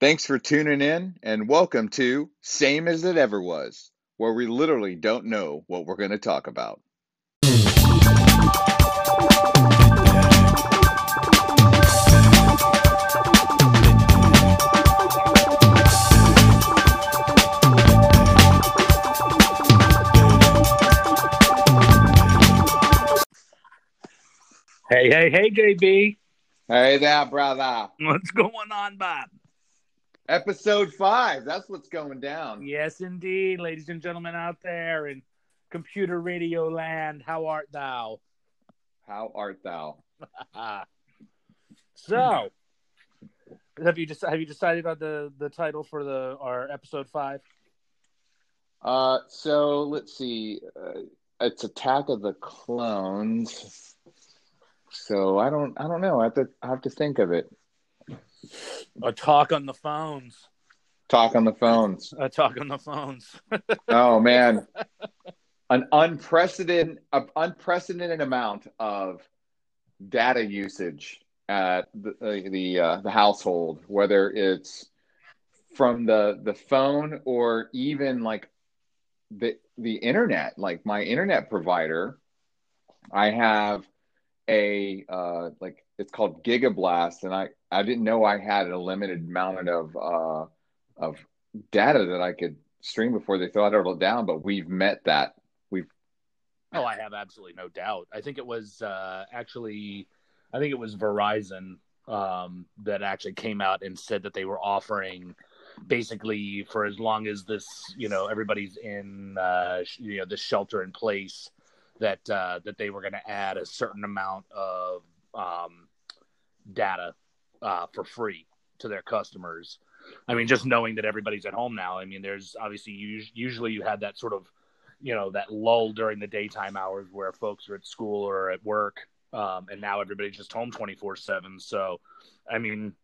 Thanks for tuning in and welcome to Same as It Ever Was, where we literally don't know what we're going to talk about. Hey, hey, hey, JB. Hey there, brother. What's going on, Bob? Episode five. That's what's going down. Yes, indeed, ladies and gentlemen out there in computer radio land, how art thou? How art thou? so, have you just have you decided on the the title for the our episode five? Uh, so let's see. Uh, it's Attack of the Clones. So I don't, I don't know. I have to, I have to think of it. A talk on the phones. Talk on the phones. A talk on the phones. Oh man, an unprecedented, an unprecedented amount of data usage at the the, uh, the household, whether it's from the the phone or even like the the internet. Like my internet provider, I have a uh, like it's called Gigablast, and I I didn't know I had a limited amount of uh, of data that I could stream before they thought it all down. But we've met that. We've oh, I have absolutely no doubt. I think it was uh, actually, I think it was Verizon um, that actually came out and said that they were offering basically for as long as this you know everybody's in uh, you know this shelter in place that uh, that they were going to add a certain amount of um, data uh, for free to their customers. I mean, just knowing that everybody's at home now. I mean, there's obviously usually you had that sort of you know that lull during the daytime hours where folks are at school or at work, um, and now everybody's just home twenty four seven. So, I mean,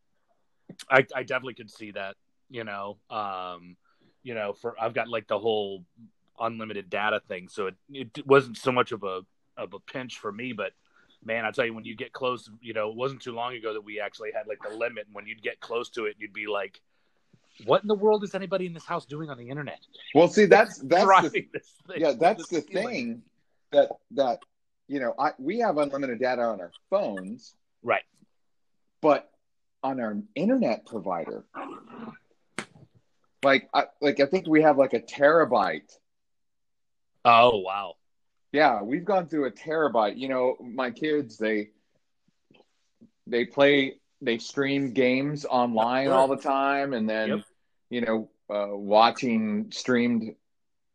I, I definitely could see that. You know, um, you know, for I've got like the whole unlimited data thing, so it, it wasn't so much of a of a pinch for me. But man, I tell you, when you get close, you know, it wasn't too long ago that we actually had like the limit. And when you'd get close to it, you'd be like, "What in the world is anybody in this house doing on the internet?" Well, see, that's that's the, yeah, that's the thing that that you know, I we have unlimited data on our phones, right? But on our internet provider, like I, like I think we have like a terabyte Oh wow. Yeah, we've gone through a terabyte. You know, my kids they they play they stream games online all the time and then yep. you know uh, watching streamed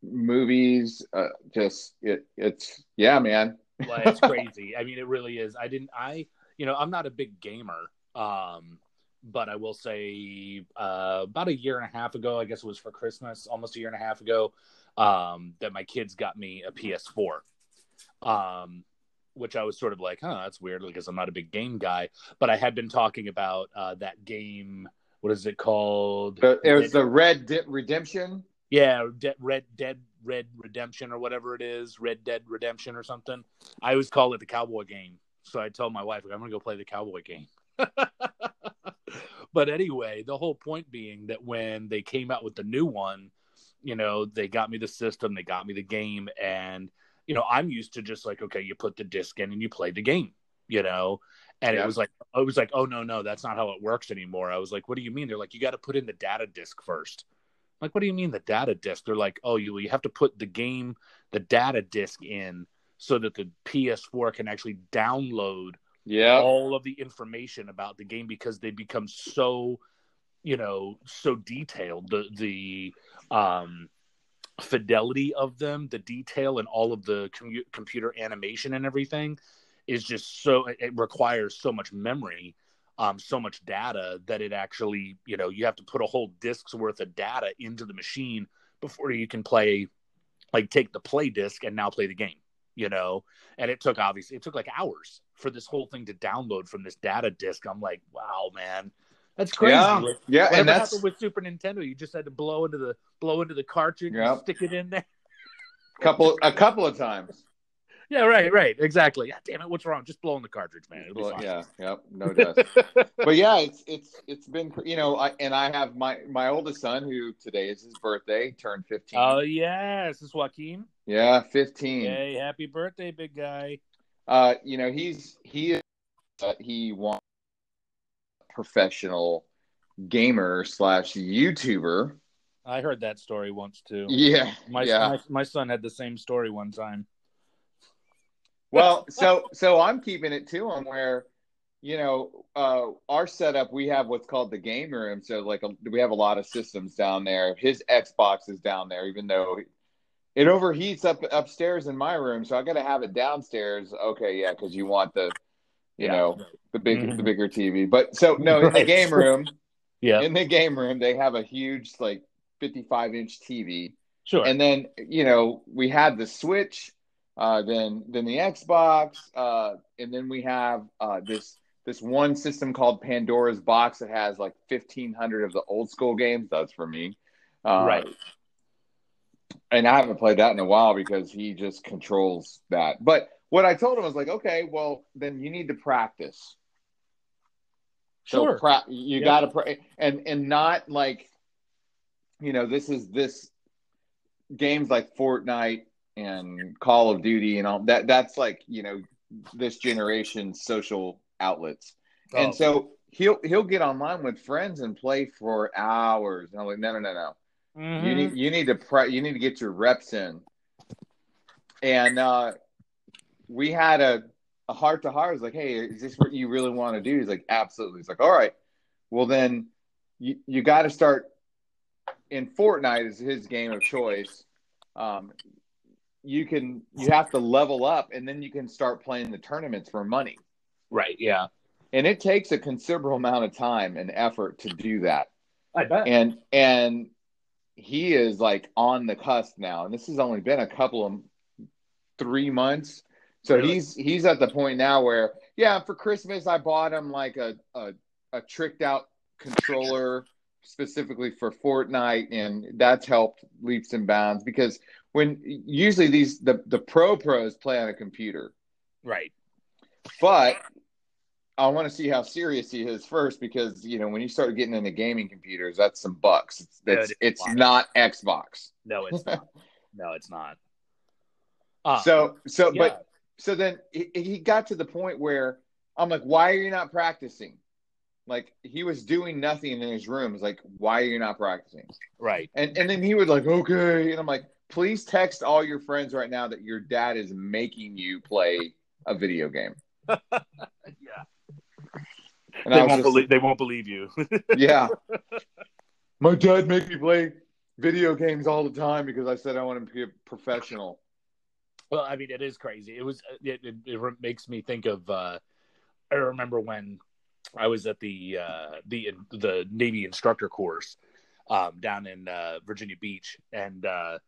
movies uh, just it it's yeah man well, it's crazy i mean it really is i didn't i you know i'm not a big gamer um but i will say uh about a year and a half ago i guess it was for christmas almost a year and a half ago um, that my kids got me a PS4. Um, which I was sort of like, huh, that's weird because I'm not a big game guy. But I had been talking about uh, that game. What is it called? it was the Red De- Redemption. Yeah, De- Red Dead Red Redemption or whatever it is, Red Dead Redemption or something. I always call it the cowboy game. So I told my wife, I'm going to go play the cowboy game. but anyway, the whole point being that when they came out with the new one, you know, they got me the system, they got me the game, and you know, I'm used to just like, okay, you put the disc in and you play the game, you know. And yeah. it was like, I was like, oh no, no, that's not how it works anymore. I was like, what do you mean? They're like, you got to put in the data disc first. I'm like, what do you mean the data disc? They're like, oh, you you have to put the game, the data disc in so that the PS4 can actually download yeah all of the information about the game because they become so you know so detailed the the um, fidelity of them, the detail, and all of the com- computer animation and everything is just so it requires so much memory um, so much data that it actually you know you have to put a whole disk's worth of data into the machine before you can play like take the play disc and now play the game you know? And it took obviously it took like hours for this whole thing to download from this data disk i'm like wow man that's crazy. Yeah, like, yeah and that's with Super Nintendo. You just had to blow into the blow into the cartridge, yep. and stick it in there. couple a couple of times. Yeah, right, right, exactly. God damn it, what's wrong? Just blowing the cartridge, man. It'll be Well, fine. yeah, yep, no dust. but yeah, it's it's it's been you know, I, and I have my my oldest son who today is his birthday, turned fifteen. Oh yeah, this is Joaquin. yeah, fifteen. Hey, happy birthday, big guy. Uh, you know, he's he is uh, he wants professional gamer slash YouTuber. I heard that story once too. Yeah, My, yeah. my my son had the same story one time. well, so so I'm keeping it to him where, you know, uh, our setup we have what's called the game room. So like a, we have a lot of systems down there. His Xbox is down there, even though it overheats up upstairs in my room. So I got to have it downstairs. Okay, yeah, because you want the, you Yeah. know, the big Mhm. the bigger TV. But so no, in the game room, Yeah, in the game room they have a huge like 55 inch TV. sure. and then you know we had the switch uh then then the xbox uh and then we have uh this this one system called pandora's box that has like 1500 of the old school games that's for me uh, Right. and i haven't played that in a while because he just controls that but what i told him was like okay well then you need to practice so sure. pra- you Yeah. got to pray and and not like you know this is this games like Fortnite and Call of Duty and all that that's like you know this generation's social outlets Oh, and so he'll he'll get online with friends and play for hours and I'm like no no no no mhm. you need you need to pre- you need to get your reps in and uh we had a a heart to heart. It's like, hey, is this what you really want to do? He's like, absolutely. He's like, all right, well then you you got to start. In Fortnite is his game of choice. Um, you can you have to level up, and then you can start playing the tournaments for money. right. Yeah, And it takes a considerable amount of time and effort to do that. I bet. And and he is like on the cusp now, and this has only been a couple of three months. So Really? he's he's at the point now where yeah, for Christmas I bought him like a a, a tricked out controller specifically for Fortnite, and that's helped leaps and bounds because when usually these the the pro pros play on a computer, right. but I want to see how serious he is first because you know when you start getting into gaming computers, that's some bucks. It's Yeah, that's, it is it's not Xbox. No, it's not. no, it's not. Uh, so so yeah. but so then he, he got to the point where I'm like, why are you not practicing? Like he was doing nothing in his room. It's like, why are you not practicing? right. And and then he would like, okay, and I'm like, please text all your friends right now that your dad is making you play a video game. Yeah. And They I won't just- believe. They won't believe you. yeah. My dad made me play video games all the time because I said I want to be a professional. Well, I mean, it is crazy. It was. It, it, it makes me think of. Uh, I remember when I was at the uh, the the Navy instructor course um, down in uh, Virginia Beach, and uh,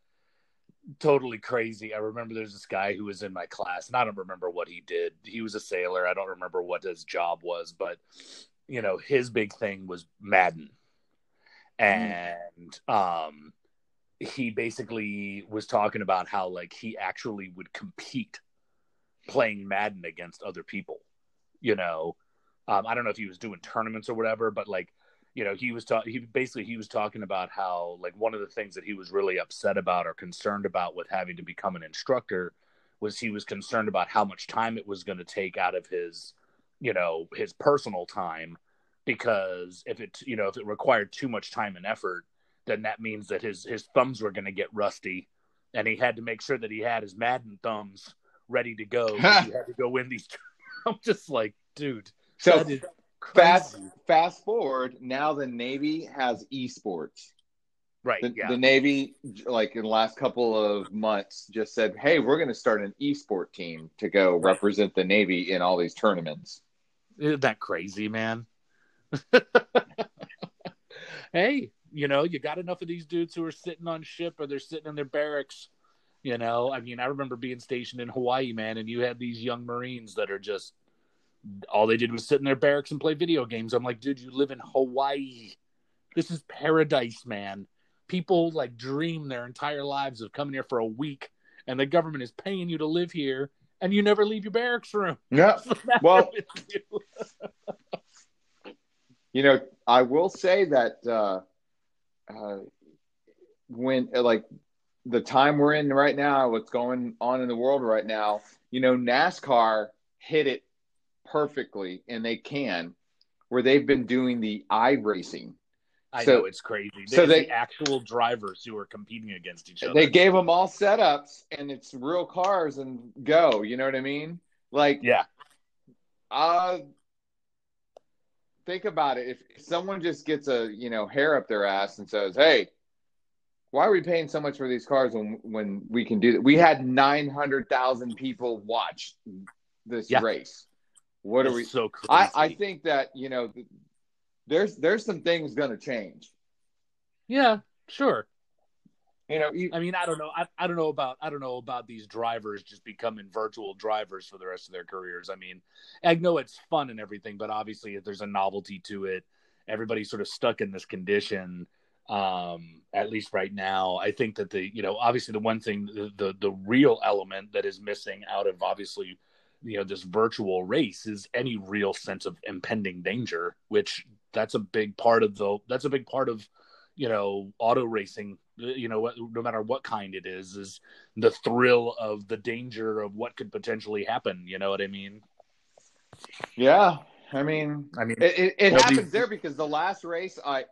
totally crazy. I remember there's this guy who was in my class, and I don't remember what he did. He was a sailor. I don't remember what his job was, but you know, his big thing was Madden, and um he basically was talking about how like he actually would compete playing Madden against other people. You know, um, I don't know if he was doing tournaments or whatever, but like, you know, he was talking. He basically he was talking about how like one of the things that he was really upset about or concerned about with having to become an instructor was he was concerned about how much time it was going to take out of his, you know, his personal time because if it you know if it required too much time and effort then that means that his his thumbs were going to get rusty, and he had to make sure that he had his Madden thumbs ready to go. 'cause he had to go win these. I'm just like, dude, So that is fast fast forward, now the Navy has esports. right? The, yeah, the Navy, like in the last couple of months, just said, "Hey, we're going to start an esport team to go Right. represent the Navy in all these tournaments." Isn't that crazy, man? hey, you know, you got enough of these dudes who are sitting on ship or they're sitting in their barracks. You know, I mean, I remember being stationed in Hawaii, man, and you had these young Marines that are just all they did was sit in their barracks and play video games. I'm like, dude, you live in Hawaii. This is paradise, man. People like dream their entire lives of coming here for a week, and the government is paying you to live here, and you never leave your barracks room. Yeah. What's the matter Well- you? You know, I will say that uh, uh, when uh, like the time we're in right now, what's going on in the world right now, you know, NASCAR hit it perfectly, and they can, where they've been doing the iRacing. I So- know it's crazy. so they- the actual drivers who are competing against each other. They gave them all setups, and it's real cars and go. You know what I mean? Like, yeah, uh, think about it. If someone just gets a you know hair up their ass and says, "Hey, why are we paying so much for these cars when when we can do that?" We had nine hundred thousand people watch this Yeah. race. What are we? so crazy. I I think that you know there's there's some things going to change. yeah, sure. You know, you, I mean, I don't know. I, I don't know about I don't know about these drivers just becoming virtual drivers for the rest of their careers. I mean, I know it's fun and everything, but obviously there's a novelty to it. Everybody's sort of stuck in this condition. Um, at least right now, I think that the you know obviously the one thing the the, the real element that is missing out of obviously you know this virtual race is any real sense of impending danger, which that's a big part of the that's a big part of you know auto racing uh, you know no matter what kind it is is the thrill of the danger of what could potentially happen you know what i mean yeah. I mean, i mean It, it, it Well, happens these- there because the last race I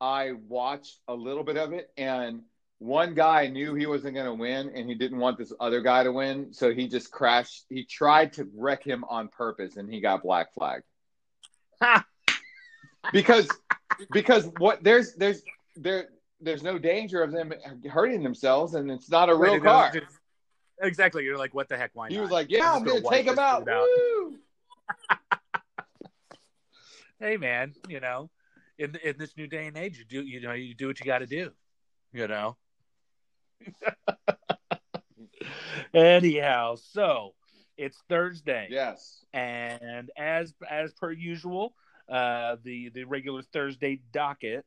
I watched a little bit of it and one guy knew he wasn't going to win and he didn't want this other guy to win so he just crashed he tried to wreck him on purpose and he got black flagged because because what there's there's there there's no danger of them hurting themselves and it's not a real Right, car. just- exactly you're like what the heck why he not? was like yeah I'm going gonna take him out, out. Hey man you know in in this new day and age you do you know you do what you got to do you know? Anyhow so it's thursday. Yes. And as as per usual uh the the regular thursday docket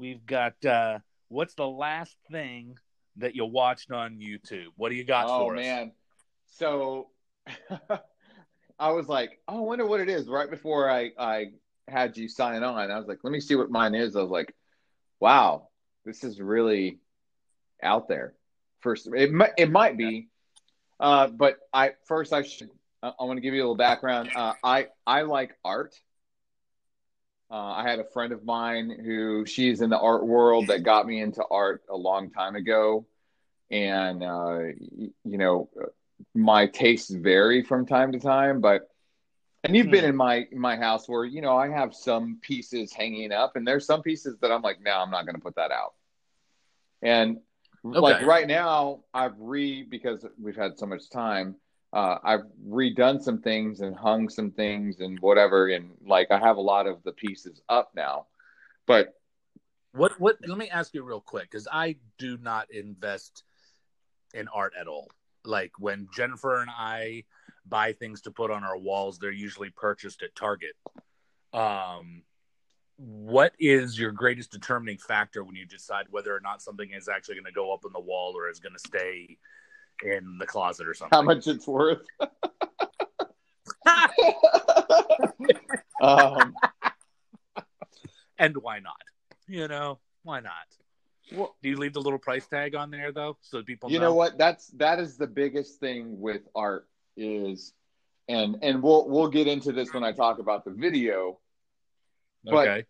we've got uh what's the last thing that you watched on youtube? What do you got oh for us? Oh man. So i was like oh i wonder what it is right before i i had you sign on. I was like let me see what mine is. I was like wow this is really out there. First it might it might be uh but i first i should i, I want to give you a little background. Uh i i like art uh, I had a friend of mine who she's in the art world that got me into art a long time ago, and uh, you know, my tastes vary from time to time. But and you've been Hmm. in my my house where you know I have some pieces hanging up, and there's some pieces that I'm like, no, I'm not going to put that out. And like right now, I've re because we've had so much time. Uh, I've redone some things and hung some things and whatever, and like I have a lot of the pieces up now. But what what let me ask you real quick because i do not invest in art at all like when jennifer and i buy things to put on our walls they're usually purchased at target um what is your greatest determining factor when you decide whether or not something is actually going to go up on the wall or is going to stay in the closet or something how much it's worth? um, and why not you know why not well, do you leave the little price tag on there though so people you know what? That's that is the biggest thing with art is, and and we'll we'll get into this when I talk about the video. but- okay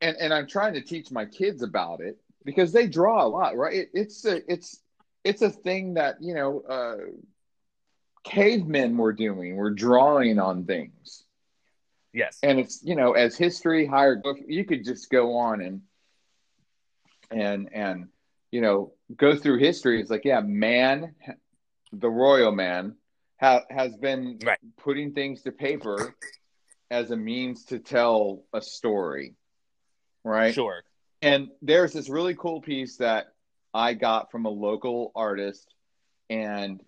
and and I'm trying to teach my kids about it because they draw a lot, right? It, it's a it's it's a thing that you know uh, cavemen were doing. We're drawing on things, yes and it's you know as history hieroglyph, you could just go on and and and you know go through history. It's like yeah, man, the royal man ha- has been Right. putting things to paper as a means to tell a story, right? sure And there's this really cool piece that I got from a local artist, and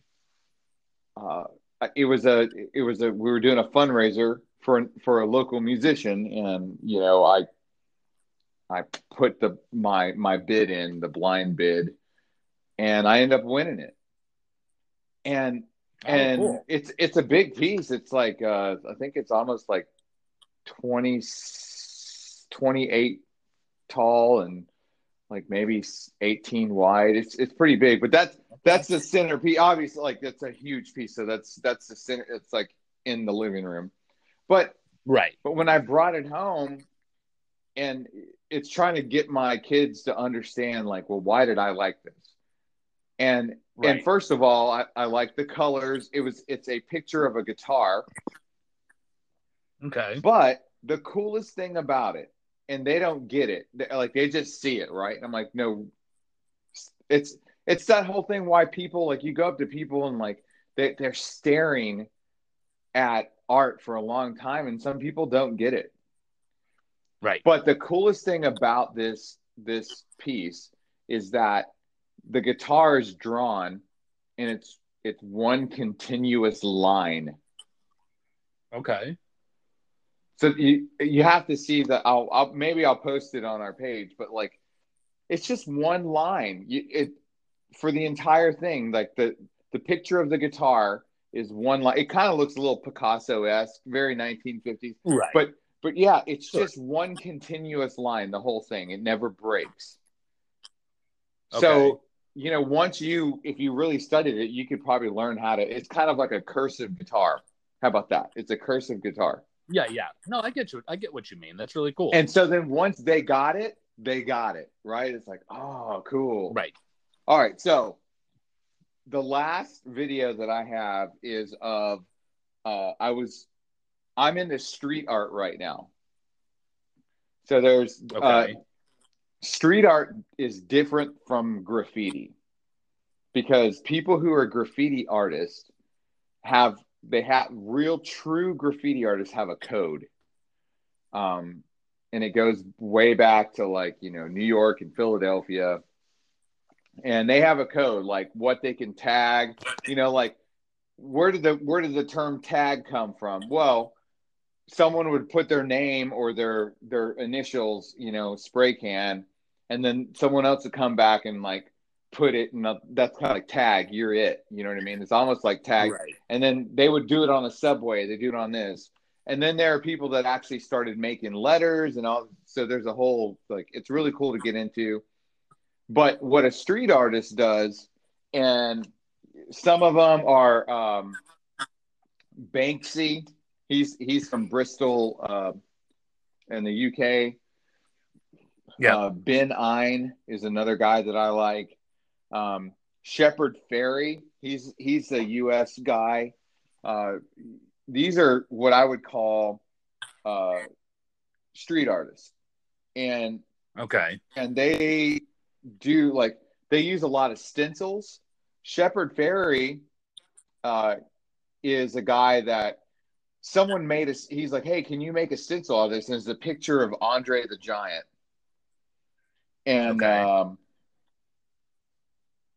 uh, it was a it was a we were doing a fundraiser for for a local musician, and you know I I put the my my bid in the blind bid, and I end up winning it. And Oh, and cool. it's it's a big piece. It's like uh, I think it's almost like 20, 28 tall and like maybe eighteen wide. It's it's pretty big, but that's that's the centerpiece. Obviously, like that's a huge piece. So that's that's the center. It's like in the living room, but Right. but when I brought it home, and it's trying to get my kids to understand, like, well, why did I like this? And Right. and first of all, I, I like the colors. It was it's a picture of a guitar, okay. but the coolest thing about it, and they don't get it, they- like they just see it, right? And I'm like, no, it's it's that whole thing why people like you go up to people and like they they're staring at art for a long time, and some people don't get it. Right. But the coolest thing about this this piece is that the guitar is drawn and it's it's one continuous line. Okay. So you you have to see that. I'll, I'll maybe I'll post it on our page, but like it's just one line. You, it for the entire thing. Like the the picture of the guitar is one line. It kind of looks a little Picasso esque, very 1950s. Right. But but yeah, it's Sure. just one continuous line. The whole thing. It never breaks. Okay. So you know, once you if you really studied it, you could probably learn how to. It's kind of like a cursive guitar. How about that? It's a cursive guitar. Yeah, yeah. No, I get you. I get what you mean. That's really cool. And so then once they got it, they got it, right? It's like, oh, cool. right. All right. So the last video that I have is of uh I was I'm in the street art right now. So there's uh Okay. street art is different from graffiti because people who are graffiti artists have they have real true graffiti artists have a code. Um and it goes way back to like you know new york and philadelphia. And they have a code like what they can tag you know like where did the where did the term tag come from? Well someone would put their name or their their initials you know spray can and then someone else would come back and like put it and that's kind of like tag you're it you know what i mean? It's almost like tag. Right. and then they would do it on the subway they do it on this. And then there are people that actually started making letters and all so there's a whole like it's really cool to get into. But what a street artist does and some of them are um, banksy. He's he's from bristol uh, in the uk Yeah. uh, Ben Eine is another guy that i like um, Shepard Fairey, he's he's a U.S. guy. Uh, these are what I would call uh, street artists, and Okay. and they do like they use a lot of stencils. Shepard Fairey uh, is a guy that someone made a. He's like, hey, can you make a stencil of this? And it's a picture of Andre the Giant, and Okay. um,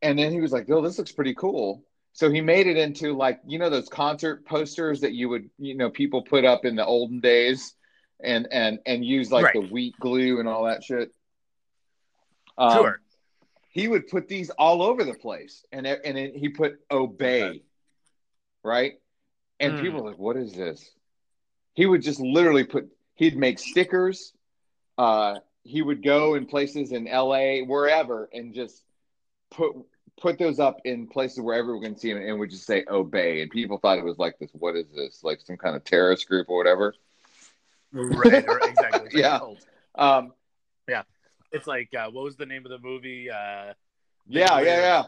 and then he was like, "Oh, this looks pretty cool." So he made it into like you know those concert posters that you would you know people put up in the olden days, and and and use like Right. the wheat glue and all that shit. Um, sure. He would put these all over the place, and and it, he put obey, Okay. right? And Hmm. people were like, "What is this?" He would just literally put. He'd make stickers. Uh, he would go in places in L.A. wherever and just put put those up in places where everyone can see them and would just say obey and people thought it was like this what is this like some kind of terrorist group or whatever Right. or- exactly. Yeah. um It's like uh, what was the name of the movie? Uh, yeah yeah yeah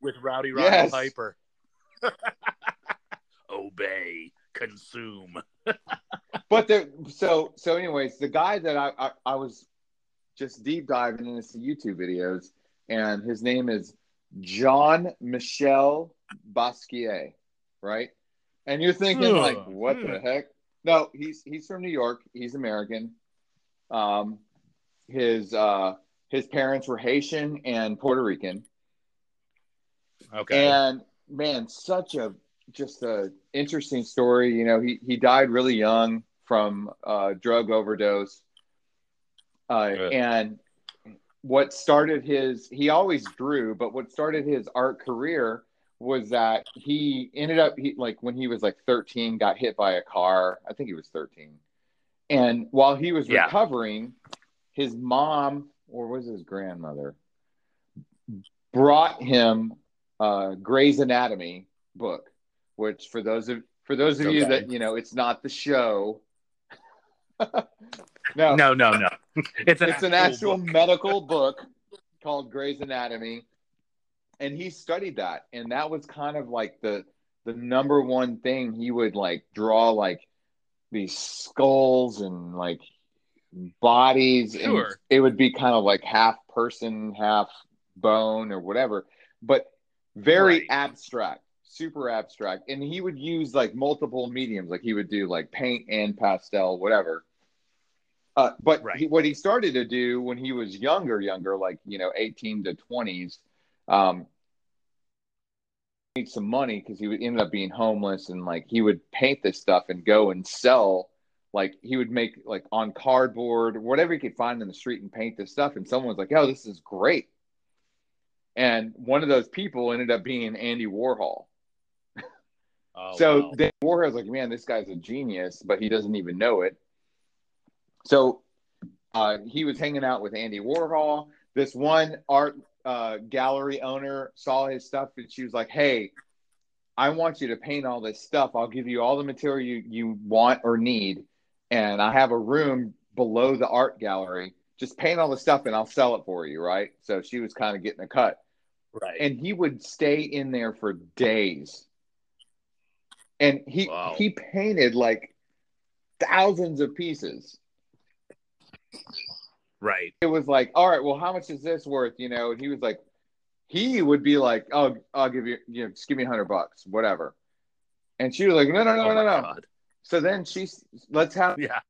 with Rowdy Roddy Yes. Piper. Obey, consume. but there so so anyways the guy that I, I i was just deep diving into some youtube videos and his name is john michel basquiat right and you're thinking Hmm. like what the Hmm. heck no he's he's from new york he's american um his uh his parents were haitian and puerto rican Okay. and man, such a just a interesting story. You know, he he died really young from uh, drug overdose, uh, and what started his he always drew, but what started his art career was that he ended up he like when he was like 13 got hit by a car. I think he was 13 and while he was Yeah. recovering his mom or was his grandmother brought him uh gray's anatomy book which for those of for those of you that you know it's not the show no No, no, no. It's an it's an actual actual book. medical book called Gray's Anatomy, and he studied that, and that was kind of like the the number one thing he would like draw like these skulls and like bodies, and Sure. it would be kind of like half person, half bone, or whatever, but very Right. abstract. Super abstract, and he would use like multiple mediums. Like he would do like paint and pastel, whatever. Uh, but Right. he, what he started to do when he was younger, younger, like you know, eighteen to twenties, um, need some money because he would end up being homeless, and like he would paint this stuff and go and sell. Like he would make like on cardboard, whatever he could find in the street, and paint this stuff. And someone was like, "Oh, this is great." And one of those people ended up being Andy Warhol. Oh, so wow. then Warhol's like, man, this guy's a genius, but he doesn't even know it. So uh, he was hanging out with Andy Warhol. This one art uh, gallery owner saw his stuff, and she was like, hey, I want you to paint all this stuff. I'll give you all the material you, you want or need. And I have a room below the art gallery. Just paint all the stuff and I'll sell it for you, right? So she was kind of getting a cut right. and he would stay in there for days and he Wow. he painted like thousands of pieces right. it was like all right well how much is this worth you know and he was like he would be like oh i'll give you you know just give me a hundred bucks whatever and she was like no no no oh no no God. so then she's let's have Yeah.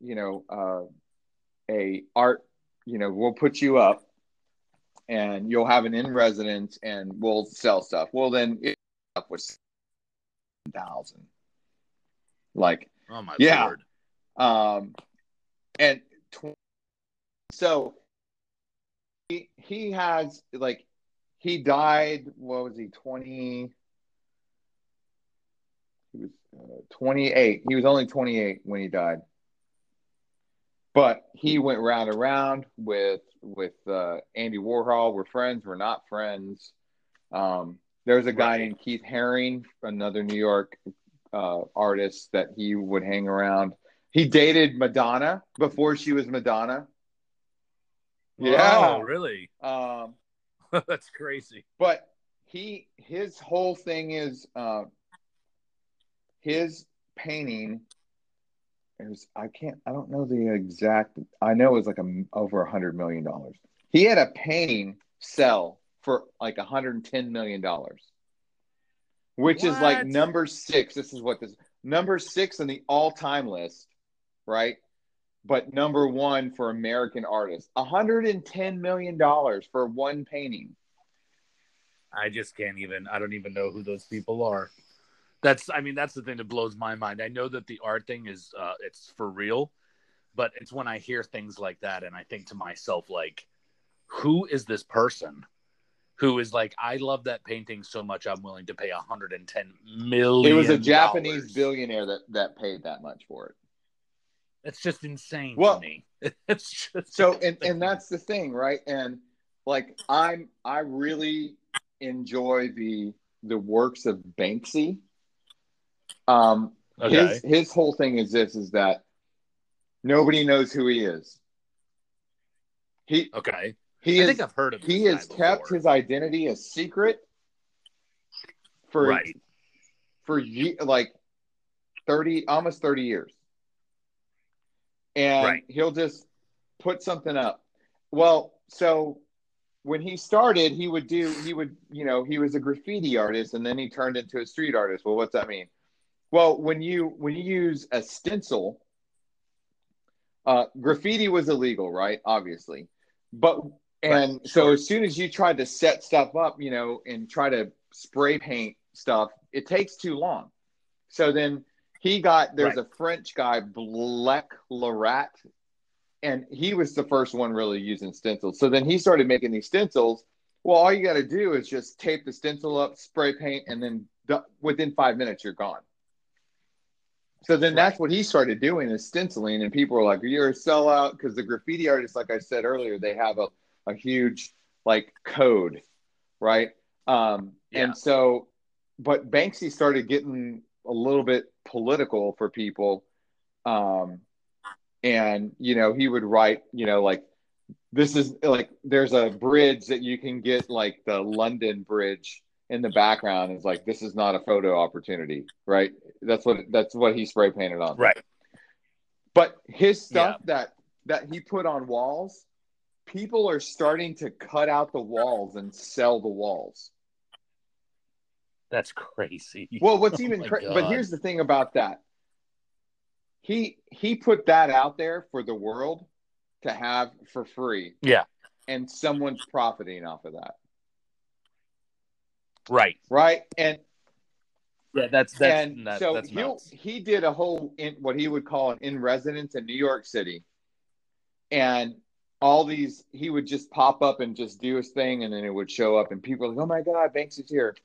you know uh a art you know we'll put you up and you'll have an in residence and we'll sell stuff well then it up was thousand like Oh my Yeah. lord. um and tw- so he he has like he died what was he 20 he was uh, 28 he was only 28 when he died but he went round and round with with uh, Andy Warhol. We're friends. We're not friends. Um, there's a guy Right. named Keith Haring, another New York uh, artist that he would hang around. He dated Madonna before she was Madonna. Yeah. Oh, really? Um, That's crazy. but he his whole thing is uh, his painting it was i can't i don't know the exact i know it was like a over a hundred million dollars he had a painting sell for like a hundred and ten million dollars which is like number six this is what this number six on the all-time list right but number one for american artists hundred and ten million dollars for one painting I just can't even. I don't even know who those people are. That's. I mean, that's the thing that blows my mind. I know that the art thing is. Uh, it's for real, but it's when I hear things like that and I think to myself, like, who is this person? Who is like, I love that painting so much, I'm willing to pay 110 million. It was a Japanese billionaire that that paid that much for it. It's just insane Well- to me. It's just So and and that's the thing, right? And like I'm I really enjoy the the works of Banksy. Um okay. his his whole thing is this is that nobody knows who he is. He Okay. he I is think I've heard of. he this has kept before. his identity a secret for right. for like 30 almost 30 years and Right. he'll just put something up. Well so when he started he would do he would you know he was a graffiti artist and then he turned into a street artist. Well what's that mean? Well when you when you use a stencil uh graffiti was illegal right? Obviously. But and Right, so as soon as you try to set stuff up you know and try to spray paint stuff it takes too long. So then he got there's Right. a french guy black Larat, and he was the first one really using stencils so then he started making these stencils Well, all you got to do is just tape the stencil up, spray paint, and then d- within five minutes you're gone. So then that's what he started doing is stenciling, and people were like, "You're a sellout," because the graffiti artists, like I said earlier, they have a, a huge like code, right? Um, Yeah. And so, but Banksy started getting a little bit political for people, um, and you know he would write, you know, like this is like there's a bridge that you can get like the London Bridge in the background is like this is not a photo opportunity, right? That's what that's what he spray painted on. Right. But his stuff that that he put on walls, people are starting to cut out the walls and sell the walls. That's crazy. Well, what's Oh even my cra- but here's the thing about that. He he put that out there for the world to have for free, Yeah. and someone's profiting off of that, Right. right? And Yeah. That's that's and that, so that's he nuts. he did a whole in what he would call an in residence in New York City, and all these he would just pop up and just do his thing, and then it would show up, and people like, "Oh my God, Banksy's here!"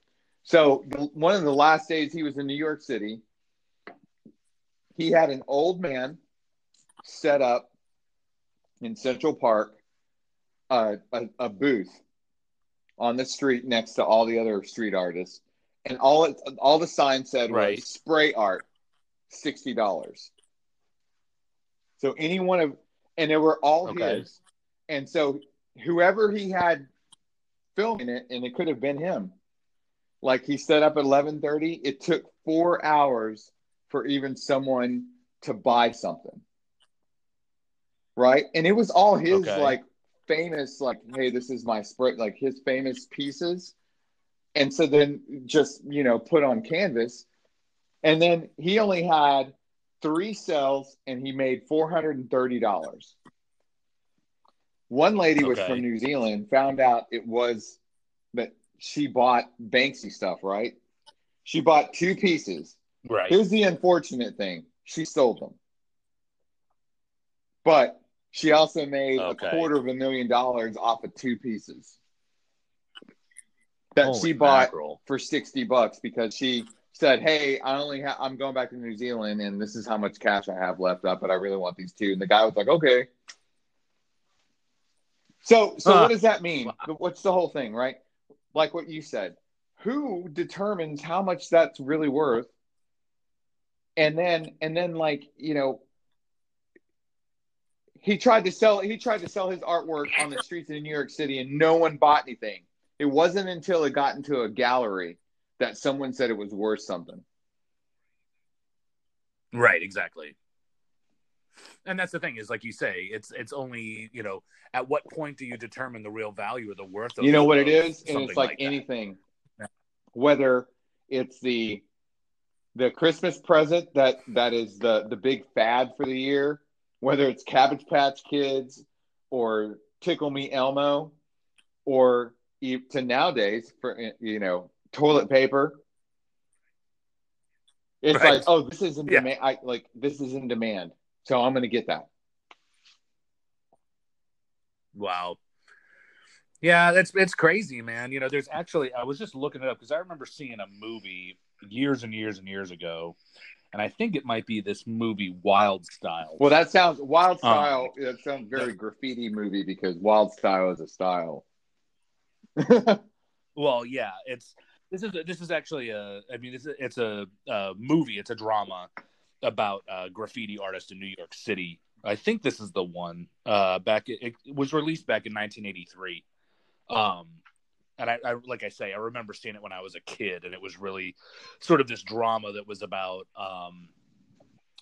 So the, one of the last days he was in New York City, he had an old man set up in Central Park, uh, a, a booth on the street next to all the other street artists, and all it, all the sign said Right. was spray art, sixty dollars. So any one of, and they were all Okay. his, and so whoever he had filming it, and it could have been him. Like he set up at eleven thirty. It took four hours for even someone to buy something, right? And it was all his Okay. like famous, like, hey, this is my spray, like his famous pieces. And so then just you know put on canvas, and then he only had three cells, and he made four hundred and thirty dollars. One lady was from New Zealand, found out it was that she bought Banksy stuff, right? She bought two pieces. Right. Here's the unfortunate thing she sold them. But she also made Okay. a quarter of a million dollars off of two pieces that Holy she bought mackerel. for 60 bucks because she said, Hey, I only have, I'm going back to New Zealand and this is how much cash I have left up, but I really want these two. And the guy was like, Okay. So, so what does that mean? What's the whole thing, right? Like what you said, who determines how much that's really worth? And then, and then like, you know, he tried to sell, he tried to sell his artwork on the streets in New York City and no one bought anything. It wasn't until it got into a gallery that someone said it was worth something. Right, exactly. And that's the thing is, like you say, it's it's only you know at what point do you determine the real value or the worth of You know what it is and it's like, that? anything. Yeah. Whether it's the the Christmas present that that is the the big fad for the year, whether it's Cabbage Patch Kids or Tickle Me Elmo, or to nowadays for you know toilet paper. It's Right. like, oh, this is in Yeah. demand. I like this is in demand, so I'm going to get that. Wow. Yeah, that's it's crazy, man. You know, there's actually I was just looking it up because I remember seeing a movie years and years and years ago, and I think it might be this movie Wild Style. Well, that sounds wild Um, style. that sounds very graffiti movie because wild style is a style. Well, yeah, it's this is a, this is actually a I mean this is, it's a, a movie. It's a drama about uh, graffiti artists in New York City. I think this is the one. Uh, back it, it was released back in 1983. Um, and I, I like I say, I remember seeing it when I was a kid, and it was really sort of this drama that was about um,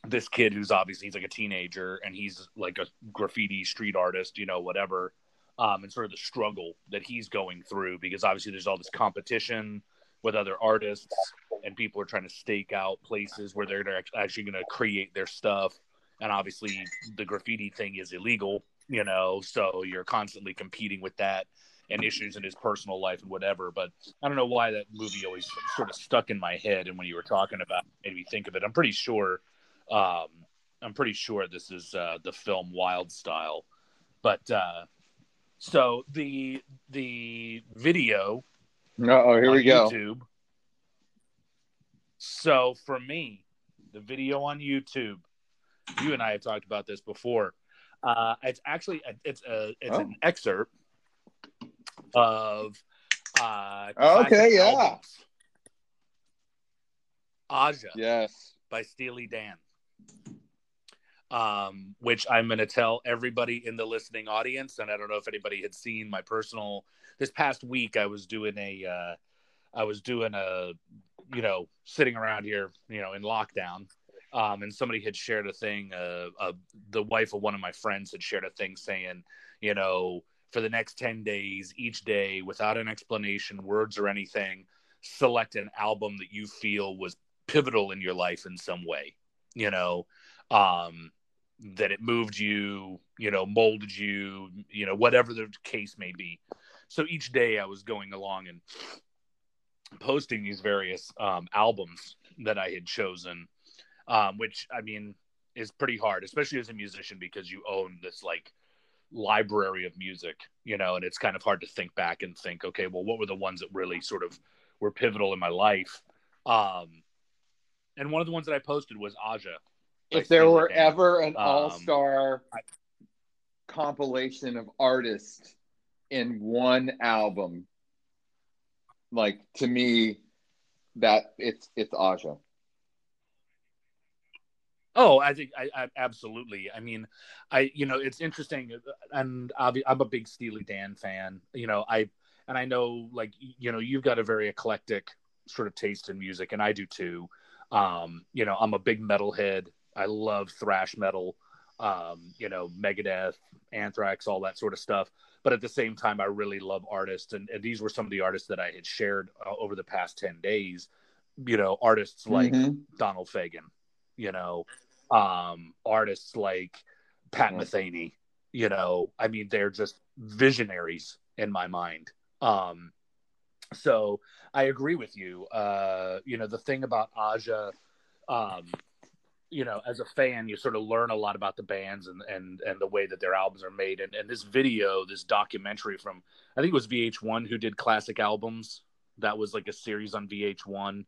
this kid who's obviously he's like a teenager and he's like a graffiti street artist, you know, whatever um, and sort of the struggle that he's going through because obviously there's all this competition with other artists and people are trying to stake out places where they're actually going to create their stuff. And obviously the graffiti thing is illegal you know so you're constantly competing with that and issues in his personal life and whatever. But i don't know why that movie always sort of stuck in my head and when you were talking about it, made me think of it. I'm pretty sure um, i'm pretty sure this is uh, the film wild style. But uh, So the the video. Oh, here we go. YouTube. So for me, the video on YouTube, you and I have talked about this before. Uh, it's actually it's a it's Oh. an excerpt of uh, okay, yeah. albums. Aja Yes. by Steely Dan. Um, which I'm going to tell everybody in the listening audience, and I don't know if anybody had seen my personal. This past week, I was doing a, uh, I was doing a, you know, sitting around here, you know, in lockdown, um, and somebody had shared a thing. Uh, uh, the wife of one of my friends had shared a thing saying, you know, for the next ten days, each day, without an explanation, words or anything, select an album that you feel was pivotal in your life in some way you know um that it moved you you know molded you you know whatever the case may be so each day i was going along and posting these various um albums that i had chosen um which i mean is pretty hard especially as a musician because you own this like library of music you know and it's kind of hard to think back and think okay well what were the ones that really sort of were pivotal in my life um and one of the ones that I posted was Aja. If there were ever an Um, all-star compilation of artists in one album, like to me, that it's it's Aja. Oh, I think I, I absolutely. I mean, I you know it's interesting, and obvi- I'm a big Steely Dan fan. You know, I and I know like you know you've got a very eclectic sort of taste in music, and I do too. Um, you know, I'm a big metalhead. I love thrash metal. Um, you know, Megadeth, Anthrax, all that sort of stuff. But at the same time, I really love artists, and, and these were some of the artists that I had shared uh, over the past ten days. You know, artists like Mhm. Donald Fagen, you know, um, artists like Pat Yeah. Metheny, you know, I mean, they're just visionaries in my mind. Um, so I agree with you. Uh, you know, the thing about Aja, um, you know, as a fan, you sort of learn a lot about the bands and and and the way that their albums are made. And and this video, this documentary from I think it was VH1 who did classic albums. That was like a series on VH1.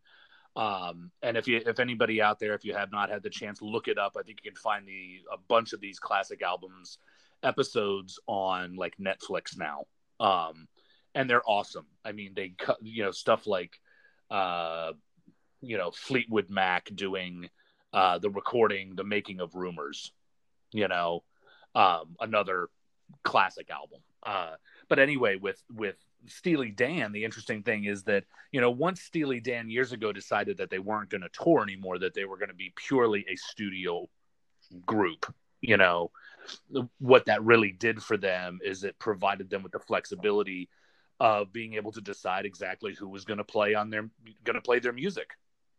Um, and if you if anybody out there, if you have not had the chance, look it up. I think you can find the a bunch of these classic albums episodes on like Netflix now. Um, and they're awesome. I mean, they cut you know stuff like uh, you know Fleetwood Mac doing uh, the recording, the making of Rumours. You know, um, another classic album. Uh, but anyway, with with Steely Dan, the interesting thing is that you know once Steely Dan years ago decided that they weren't going to tour anymore, that they were going to be purely a studio group. You know, what that really did for them is it provided them with the flexibility of being able to decide exactly who was going to play on their going to play their music.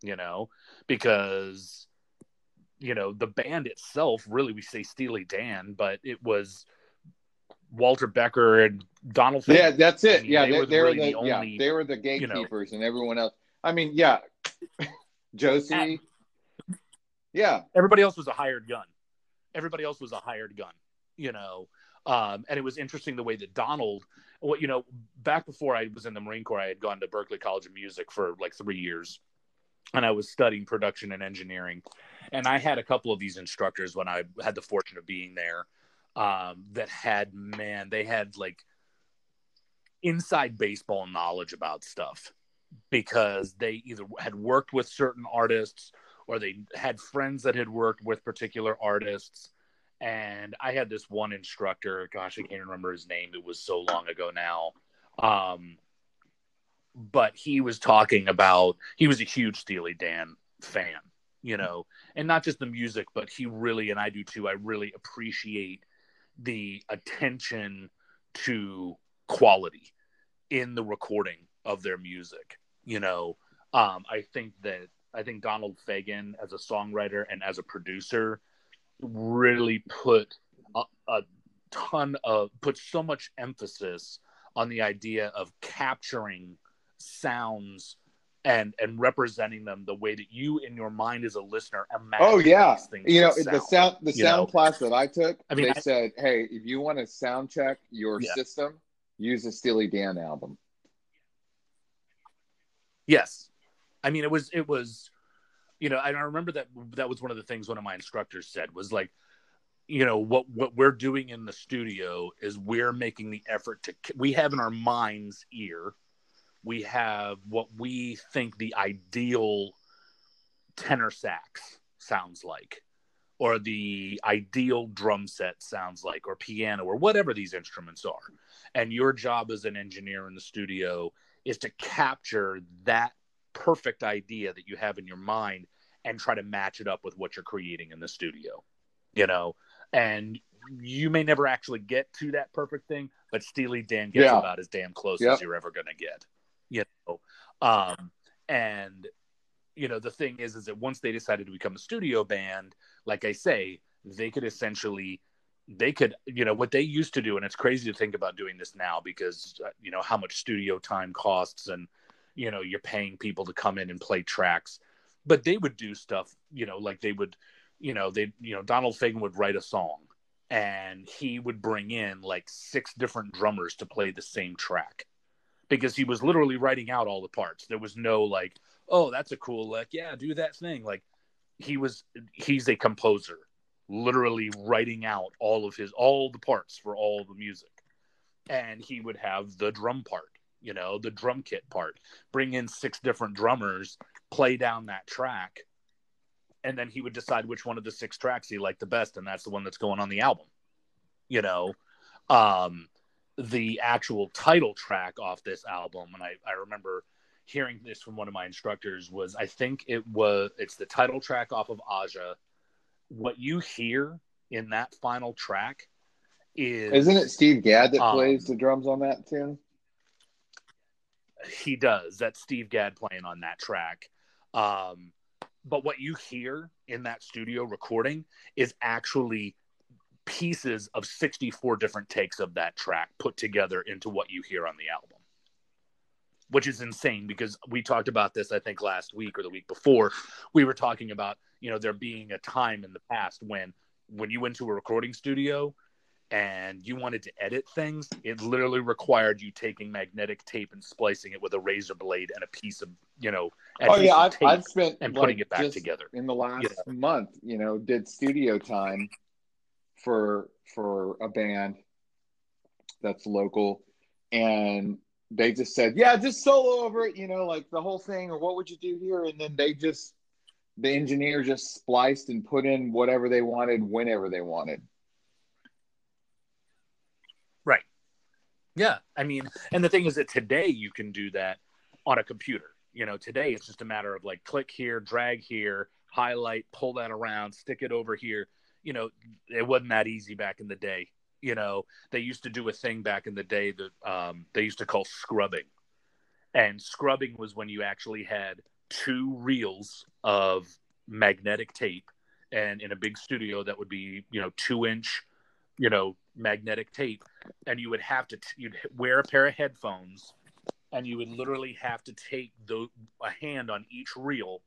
You know, because you know the band itself really we say Steely Dan, but it was Walter Becker and Donald. Yeah, Fagen. that's it. I mean, yeah, they they, were they were really the, the yeah, they were the you know- gatekeepers, and everyone else. I mean, yeah, Josie. Yeah, everybody else was a hired gun. Everybody else was a hired gun, you know. Um, and it was interesting the way that Donald, well, you know, back before I was in the Marine Corps, I had gone to Berklee College of Music for like three years, and I was studying production and engineering. And I had a couple of these instructors when I had the fortune of being there um, that had, man, they had like inside baseball knowledge about stuff because they either had worked with certain artists or they had friends that had worked with particular artists. And I had this one instructor, gosh, I can't remember his name. It was so long ago now. Um, but he was talking about, he was a huge Steely Dan fan, you know, and not just the music, but he really, and I do too, I really appreciate the attention to quality in the recording of their music. You know, um, I think that I think Donald Fagen as a songwriter and as a producer really put a, a ton of put so much emphasis on the idea of capturing sounds and and representing them the way that you in your mind as a listener imagine. Oh yeah, these things you know to the sound the sound know? class that I took. I mean, they I- said, hey, if you want to sound check your Yeah. system, use a Steely Dan album. Yes, I mean it was it was, you know, and I remember that that was one of the things one of my instructors said was like, you know, what what we're doing in the studio is we're making the effort to we have in our mind's ear, we have what we think the ideal tenor sax sounds like or the ideal drum set sounds like or piano or whatever these instruments are and your job as an engineer in the studio is to capture that perfect idea that you have in your mind and try to match it up with what you're creating in the studio you know and you may never actually get to that perfect thing but steely dan gets Yeah. about as damn close Yep. as you're ever going to get you know um and you know the thing is is that once they decided to become a studio band like i say they could essentially they could you know what they used to do and it's crazy to think about doing this now because uh, you know how much studio time costs and you know you're paying people to come in and play tracks. But they would do stuff you know like they would you know they you know donald fagen would write a song and he would bring in like six different drummers to play the same track because he was literally writing out all the parts. There was no like oh that's a cool lick yeah do that thing. Like he was he's a composer literally writing out all of his all the parts for all the music. And he would have the drum part you know the drum kit part bring in six different drummers play down that track and then he would decide which one of the six tracks he liked the best and that's the one that's going on the album you know? Um the actual title track off this album and i i remember hearing this from one of my instructors was i think it was it's the title track off of aja. What you hear in that final track is Isn't it Steve Gadd that Um, plays the drums on that tune? he does. That's steve gadd playing on that track. Um but what you hear in that studio recording is actually pieces of 64 different takes of that track put together into what you hear on the album which is insane because we talked about this i think last week or the week before we were talking about you know there being a time in the past when when you went to a recording studio and you wanted to edit things it literally required you taking magnetic tape and splicing it with a razor blade and a piece of you know Oh yeah, I've, I've spent and putting like, it back together in the last month. You know, did studio time for for a band that's local, and they just said, "Yeah, just solo over it." You know, like the whole thing, or what would you do here? And then they just the engineer just spliced and put in whatever they wanted whenever they wanted. Right. Yeah. I mean, and the thing is that today you can do that on a computer. You know, today it's just a matter of like click here, drag here, highlight, pull that around, stick it over here. You know, it wasn't that easy back in the day. You know, they used to do a thing back in the day that um, they used to call scrubbing. And scrubbing was when you actually had two reels of magnetic tape. And in a big studio, that would be, you know, two inch, you know, magnetic tape and you would have to you'd wear a pair of headphones and you would literally have to take the a hand on each reel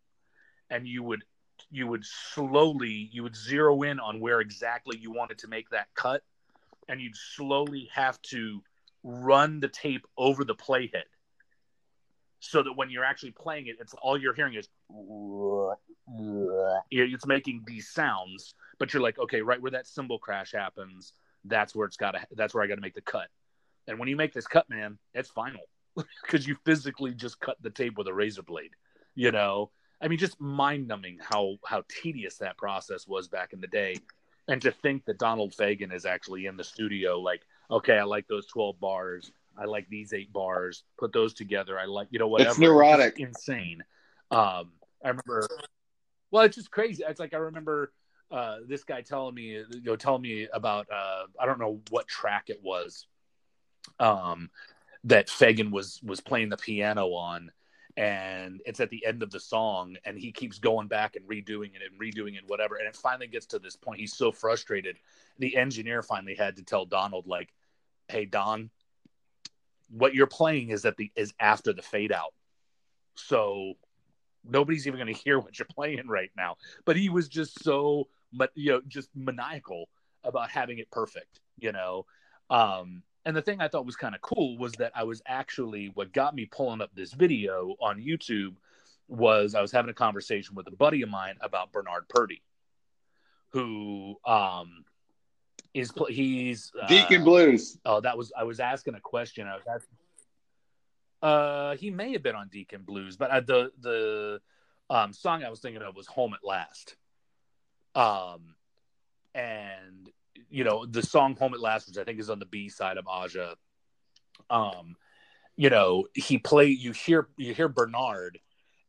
and you would you would slowly you would zero in on where exactly you wanted to make that cut and you'd slowly have to run the tape over the playhead so that when you're actually playing it it's all you're hearing is it's making these sounds but you're like okay right where that cymbal crash happens that's where it's got to that's where i got to make the cut. And when you make this cut man it's final because you physically just cut the tape with a razor blade you know i mean just mind numbing how how tedious that process was back in the day. And to think that donald fagen is actually in the studio like okay i like those 12 bars. I like these eight bars. Put those together. I like you know whatever. It's neurotic. just insane. Um i remember well it's just crazy. It's like i remember uh, this guy telling me, you know, telling me about, uh, I don't know what track it was, um, that Fagen was was playing the piano on, and it's at the end of the song, and he keeps going back and redoing it and redoing it, whatever, and it finally gets to this point. He's so frustrated. The engineer finally had to tell Donald, like, "Hey, Don, what you're playing is at the is after the fade out." So nobody's even going to hear what you're playing right now. But he was just so, you know, just maniacal about having it perfect, you know. Um, and the thing I thought was kind of cool was that I was actually what got me pulling up this video on YouTube was I was having a conversation with a buddy of mine about Bernard Purdie, who um is he's uh, Deacon Blues. Oh, that was I was asking a question. I was asking. Uh, he may have been on Deacon Blues, but uh, the the um, song I was thinking of was "Home at Last." Um, and you know the song "Home at Last," which I think is on the B side of Aja. Um, you know, he play. You hear you hear Bernard,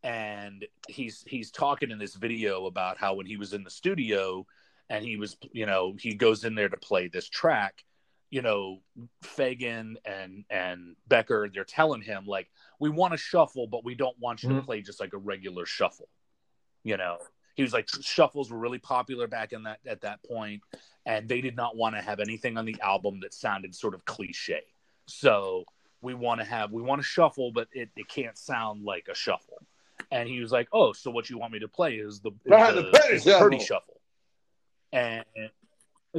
and he's he's talking in this video about how when he was in the studio, and he was you know he goes in there to play this track you know Fagen and and Becker they're telling him like we want to shuffle but we don't want you mm-hmm. to play just like a regular shuffle you know he was like shuffles were really popular back in that at that point and they did not want to have anything on the album that sounded sort of cliche so we want to have we want to shuffle but it, it can't sound like a shuffle and he was like oh so what you want me to play is the, is the, the, is the Purdie shuffle and, and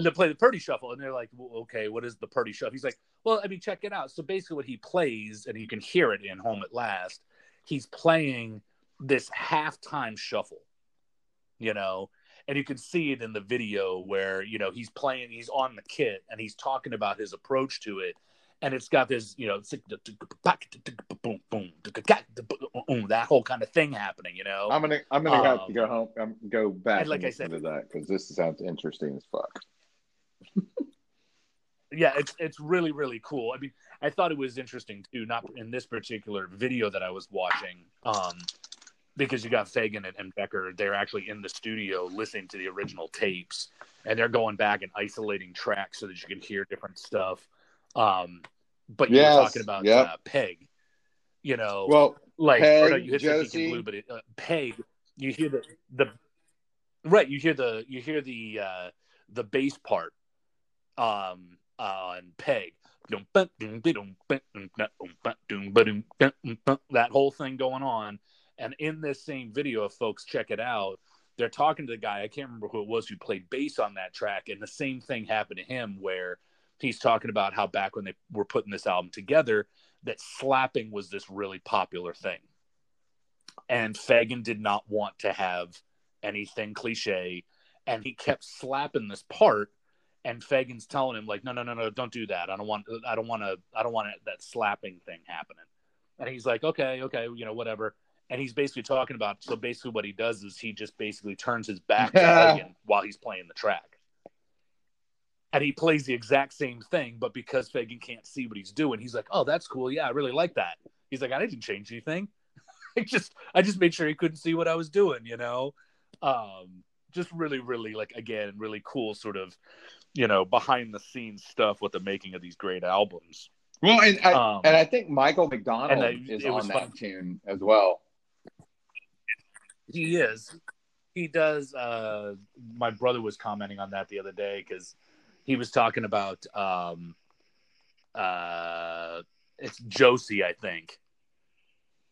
to play the Purdie shuffle. And they're like, well, okay, what is the Purdie shuffle? He's like, well, I mean, check it out. So basically, what he plays, and you can hear it in Home at Last, he's playing this halftime shuffle, you know, and you can see it in the video where, you know, he's playing, he's on the kit and he's talking about his approach to it and it's got this, you know, that whole kind of thing happening. You know, I'm gonna I'm gonna um, have to go home, um, go back and like I said to that because this sounds interesting as fuck. yeah, it's it's really really cool. I mean, I thought it was interesting too, not in this particular video that I was watching, um, because you got Fagen and, and Becker. They're actually in the studio listening to the original tapes, and they're going back and isolating tracks so that you can hear different stuff. Um, but you yes, were talking about yep. uh, Peg, you know. Well, like Peg, no, you hit Josie. Blue, but it, uh, Peg, you hear the the right, you hear the you hear the uh, the bass part um on Peg. That whole thing going on. And in this same video, if folks check it out, they're talking to the guy. I can't remember who it was who played bass on that track. And the same thing happened to him where he's talking about how back when they were putting this album together, that slapping was this really popular thing. And Fagen did not want to have anything cliche. And he kept slapping this part. And Fagen's telling him, like, no, no, no, no, don't do that. I don't want, I don't want to, I don't want that slapping thing happening. And he's like, okay, okay, you know, whatever. And he's basically talking about, so basically what he does is he just basically turns his back while he's playing the track and he plays the exact same thing, but because Fagen can't see what he's doing, he's like, "Oh, that's cool. Yeah, I really like that." He's like, "I didn't change anything. I just I just made sure he couldn't see what I was doing." You know, um, just really, really like again, really cool sort of you know behind the scenes stuff with the making of these great albums. Well, and I, um, and I think Michael McDonald I, is on that fun. tune as well. He is. He does. Uh, my brother was commenting on that the other day because he was talking about um, uh, it's Josie, I think,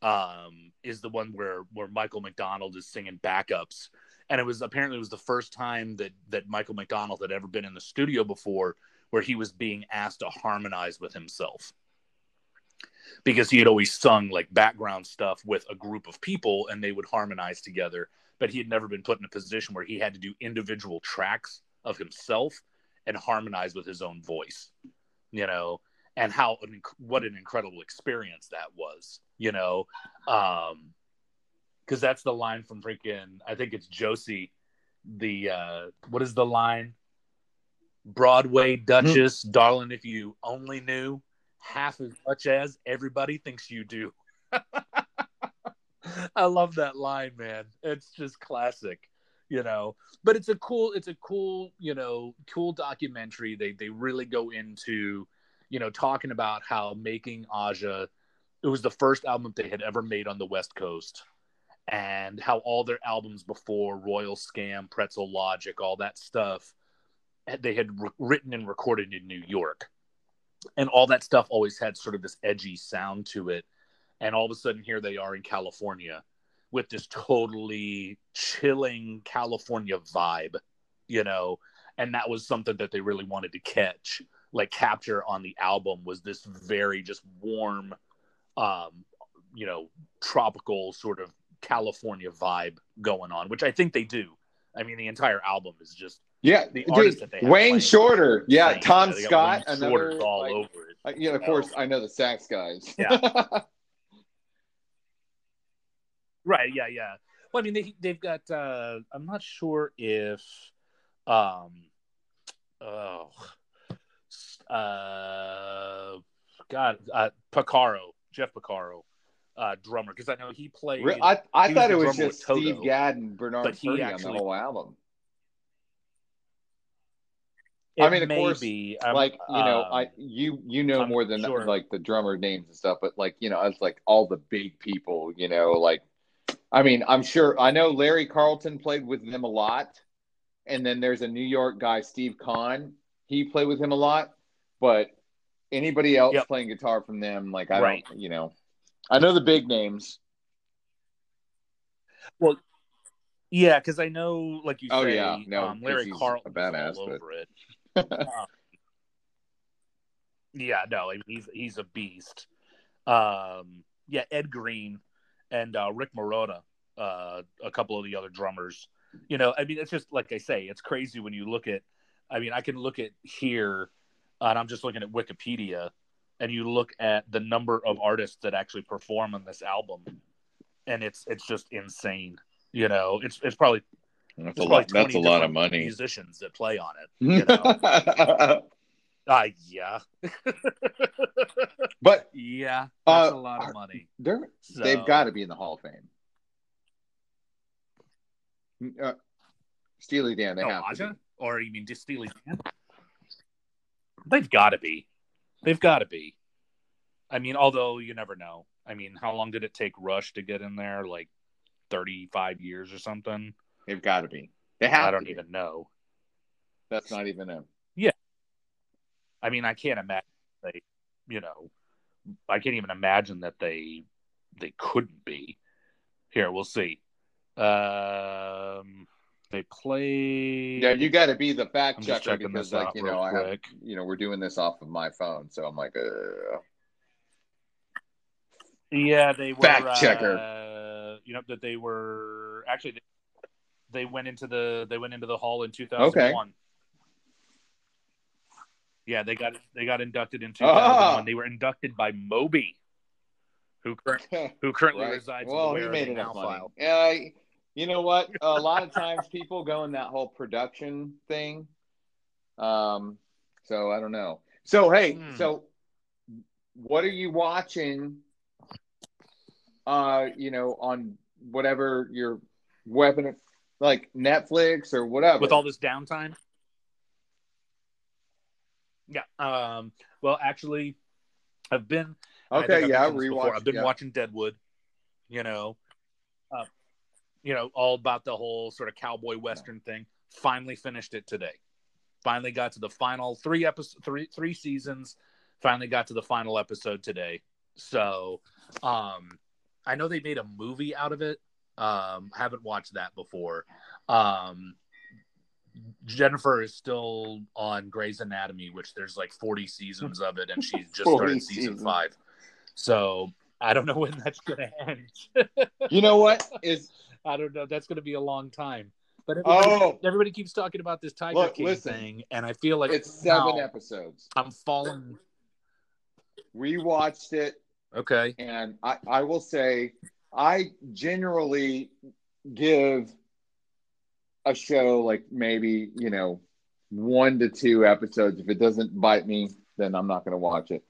um, is the one where where Michael McDonald is singing backups, and it was apparently it was the first time that that Michael McDonald had ever been in the studio before where he was being asked to harmonize with himself because he had always sung like background stuff with a group of people and they would harmonize together but he had never been put in a position where he had to do individual tracks of himself and harmonize with his own voice, you know, and how what an incredible experience that was, you know, um, because that's the line from freaking I think it's Josie, the uh, what is the line? Broadway Duchess, mm-hmm. darling, if you only knew half as much as everybody thinks you do. I love that line, man. It's just classic you know but it's a cool it's a cool you know cool documentary they they really go into you know talking about how making aja it was the first album they had ever made on the west coast and how all their albums before royal scam pretzel logic all that stuff they had re- written and recorded in new york and all that stuff always had sort of this edgy sound to it and all of a sudden here they are in California with this totally chilling California vibe, you know, and that was something that they really wanted to catch, like capture on the album was this very just warm, um, you know, tropical sort of California vibe going on, which I think they do. I mean, the entire album is just yeah. the dude, artists that they Wayne playing. Shorter, yeah. Tom They Scott, another. Shorter's all like- over it. yeah, of course, I know the sax guys. Yeah. Right. Yeah. Yeah. Well, I mean, they they've got. uh I'm not sure if, um, oh, uh, God, uh, Porcaro, Jeff Porcaro, uh, drummer, because I know he played. I, I he thought the it was just Toto, Steve Gadd and Bernard but Purdie actually- on the whole album. It I mean, of course, be, um, like you know, um, I you you know I'm more than sure. like the drummer names and stuff, but like you know, it's like all the big people. You know, like I mean, I'm sure I know Larry Carlton played with them a lot, and then there's a New York guy, Steve Kahn. He played with him a lot, but anybody else Yep. playing guitar from them, like I Right. don't, you know, I know the big names. Well, yeah, because I know, like you Oh, say, yeah. No, um, Larry Carlton badass, all but- it. Yeah, no, he's he's a beast. Um, yeah, Ed Greene and uh, Rick Marotta, uh, a couple of the other drummers. You know, I mean, it's just like I say, it's crazy when you look at. I mean, I can look at here, and I'm just looking at Wikipedia, and you look at the number of artists that actually perform on this album, and it's it's just insane. You know, it's it's probably That's there's a lot. That's a lot of money. Musicians that play on it. You know, uh, yeah, but yeah, that's Uh, a lot of money. they're So, they've got to be in the Hall of Fame. Uh, Steely Dan, they oh, have to. Aja? or you mean just Steely Dan? They've got to be. They've got to be. I mean, although you never know. I mean, how long did it take Rush to get in there? Like thirty-five years or something. They've got to be. They have. I don't even know. That's not even a. Yeah. I mean, I can't imagine they, you know, I can't even imagine that they they couldn't be. Here, we'll see. Um, they play. Yeah, you got to be the fact I'm checker because, like, you know, I have, you know, we're doing this off of my phone, so I'm like, uh, Yeah, they were Fact checker. Uh, you know that they were actually they, they went into the they went into the hall in 2001. Yeah, they got they got inducted in 2001. Ah. They were inducted by Moby, who cur- who currently right. resides Well, in the he made They enough Now money. file. Yeah, you know what? A lot of times people go in that whole production thing. Um, so I don't know. So hey, Hmm. so what are you watching? Uh, you know, on whatever your weapon, like Netflix or whatever. with all this downtime. Yeah. Um. Well, actually, I've been I okay, I've yeah, mentioned this before. rewatch. I've been yeah. watching Deadwood. You know, uh, you know all about the whole sort of cowboy western thing. Finally finished it today. Finally got to the final three episodes, three three seasons. Finally got to the final episode today. So, um, I know they made a movie out of it. Um, haven't watched that before. Um, Jennifer is still on Grey's Anatomy, which there's like 40 seasons of it, and she's just 40 started season seasons. five. So I don't know when that's gonna end. You know what is? I don't know. That's gonna be a long time. But everybody, Oh, everybody keeps talking about this Tiger Look, King listen. thing, and I feel like it's seven now episodes. I'm falling. Rewatched it. Okay. And I, I will say, I generally give a show like maybe, you know, one to two episodes. If it doesn't bite me, then I'm not going to watch it.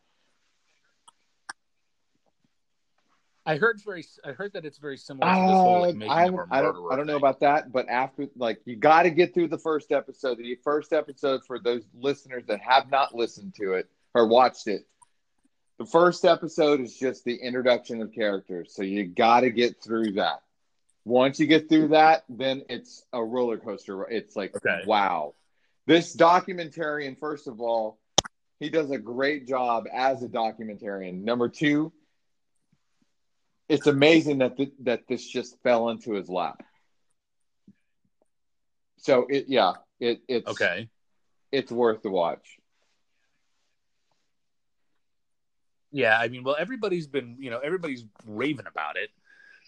I heard very. I heard that it's very similar to this whole like Uh, making I, I don't, I don't know about that, but after, like, you got to get through the first episode. The first episode for those listeners that have not listened to it or watched it. The first episode is just the introduction of characters. So you got to get through that. Once you get through that, then it's a roller coaster. It's like, Okay. wow. This documentarian, first of all, he does a great job as a documentarian. Number two, it's amazing that th- that this just fell into his lap. So it yeah, it it's Okay. it's worth the watch. Yeah, I mean, well, everybody's been, you know, everybody's raving about it.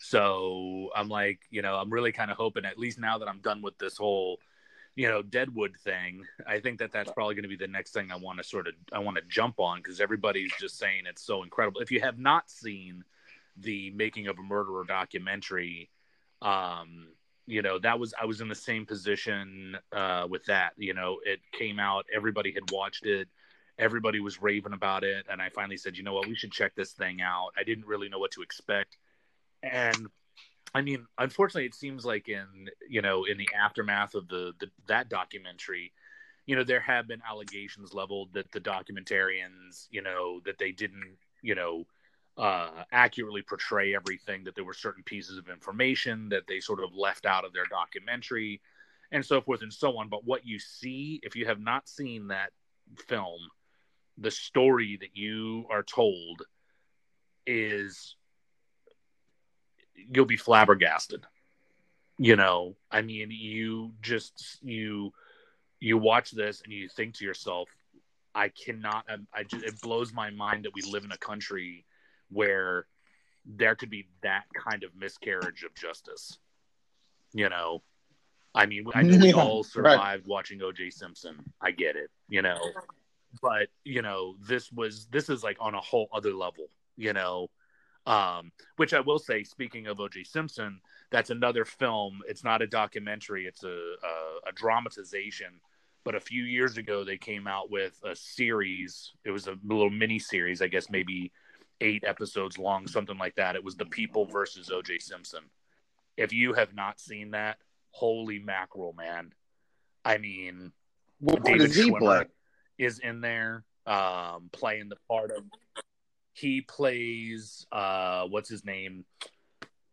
So I'm like, you know, I'm really kind of hoping, at least now that I'm done with this whole, you know, Deadwood thing, I think that that's probably going to be the next thing I want to sort of, I want to jump on because everybody's just saying it's so incredible. If you have not seen the Making of a Murderer documentary, um, you know, that was, I was in the same position uh, with that. You know, it came out, everybody had watched it everybody was raving about it and i finally said you know what? We should check this thing out. I didn't really know what to expect. And i mean unfortunately it seems like in you know in the aftermath of the, the that documentary you know there have been allegations leveled that the documentarians you know that they didn't you know uh, accurately portray everything that there were certain pieces of information that they sort of left out of their documentary and so forth and so on. But what you see if you have not seen that film the story that you are told is you'll be flabbergasted. You know i mean you just you you watch this and you think to yourself i cannot i, I just it blows my mind that we live in a country where there could be that kind of miscarriage of justice. You know i mean i know we all all right. survived watching oj simpson. I get it you know but you know this was this is like on a whole other level you know um which i will say speaking of oj simpson that's another film it's not a documentary it's a a, a dramatization but a few years ago they came out with a series it was a little mini series i guess maybe eight episodes long something like that it was the people versus oj simpson if you have not seen that holy mackerel man i mean What, what David does he Schwimmer. play? Is in there um playing the part of he plays uh what's his name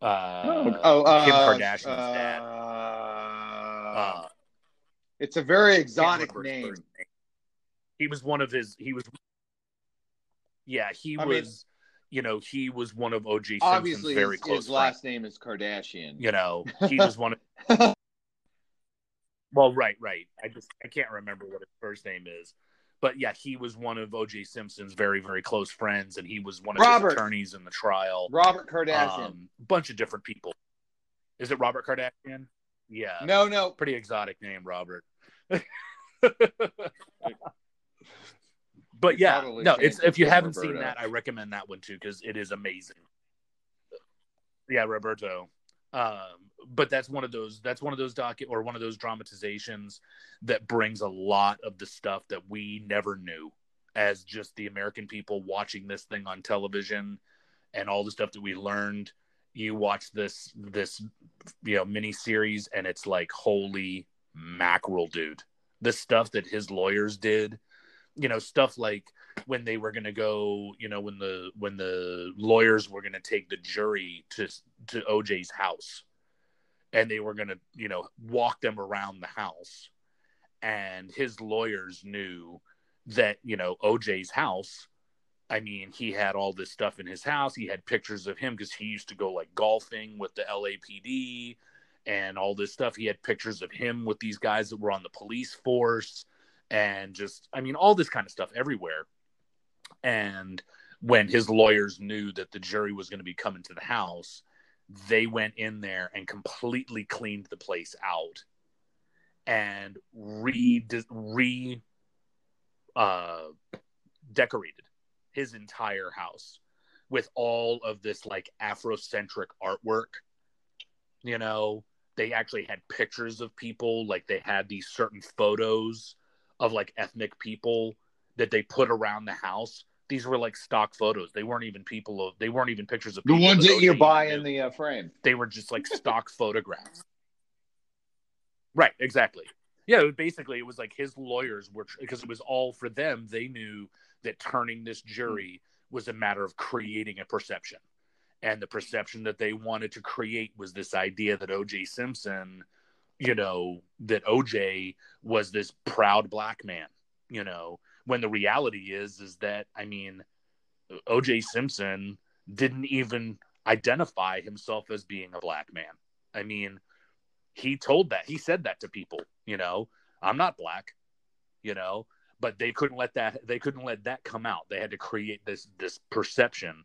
uh oh, oh, uh, Kim Kardashian's uh, dad uh it's a very exotic name. name. he was one of his he was yeah he I mean- was you know he was one of OJ Simpson's Obviously, very his, close his last friends name is Kardashian. you know he was one of well right right i just i can't remember what his first name is but yeah he was one of oj simpson's very very close friends and he was one of Robert. his attorneys in the trial. Robert Kardashian. um bunch of different people. Is it robert kardashian? Yeah. No, no. pretty exotic name robert. But yeah no it's if you haven't seen that i recommend that one too because it is amazing. Yeah roberto um but that's one of those that's one of those docu or one of those dramatizations that brings a lot of the stuff that we never knew as just the american people watching this thing on television and all the stuff that we learned. You watch this this you know mini series and it's like holy mackerel dude. The stuff that his lawyers did you know stuff like when they were going to go you know when the when the lawyers were going to take the jury to to OJ's house and they were going to you know walk them around the house and his lawyers knew that you know OJ's house I mean, he had all this stuff in his house. He had pictures of him because he used to go like golfing with the LAPD and all this stuff. He had pictures of him with these guys that were on the police force and just, I mean, all this kind of stuff everywhere. And when his lawyers knew that the jury was going to be coming to the house, they went in there and completely cleaned the place out and re re uh, decorated his entire house with all of this like Afrocentric artwork. You know, they actually had pictures of people, like they had these certain photos of like ethnic people that they put around the house. These were like stock photos. They weren't even people of they weren't even pictures of The ones that you buy in the uh, frame. they were just like stock photographs. Right, exactly. Yeah, it- basically, it was like his lawyers were because it was all for them. They knew that turning this jury was a matter of creating a perception, and the perception that they wanted to create was this idea that O.J. Simpson, you know, that O.J. was this proud black man. You know, when the reality is, is that I mean, O.J. Simpson didn't even identify himself as being a black man. I mean, he told that he said that to people. You know, I'm not black. You know, but they couldn't let that they couldn't let that come out. They had to create this this perception.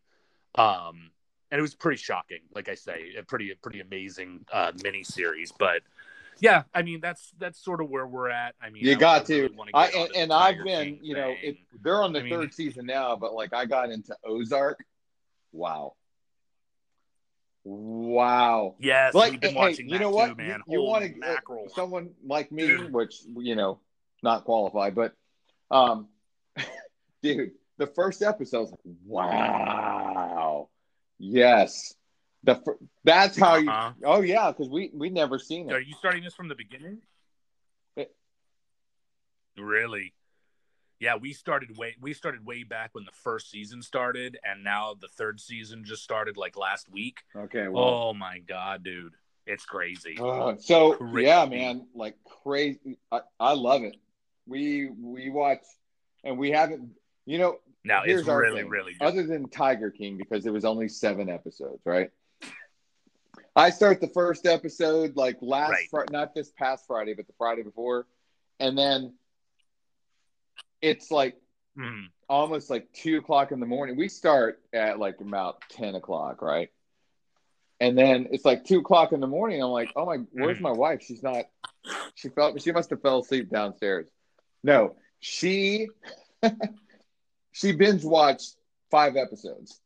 Um, and it was pretty shocking. Like I say, a pretty pretty amazing uh, mini series. But yeah, I mean that's that's sort of where we're at. I mean, you I got really to. I and, and I've been, you know, it, they're on the I mean- third season now, but like I got into Ozark. Wow. Wow. yes, like we've been hey, watching you know too, what man. you, you want to mackerel. someone like me Dude. which you know not qualified but um dude the first episode was like wow yes the fir- that's how you Uh-huh. oh yeah because we we never seen it. Are you starting this from the beginning? It- Really? Yeah, we started way we started way back when the first season started, and now the third season just started like last week. okay well Oh my god, dude, it's crazy. uh, so Crazy. yeah man like crazy I, I love it we we watch and we haven't you know Now it's really thing. really good. other than Tiger King because it was only seven episodes, right? I start the first episode like last Right. Not this past Friday, but the Friday before, and then it's like Mhm. almost like two o'clock in the morning. We start at like about ten o'clock, right? And then it's like two o'clock in the morning. I'm like, oh my, where's Mhm. my wife? She's not. She felt. She must have fell asleep downstairs. No, she she binge watched five episodes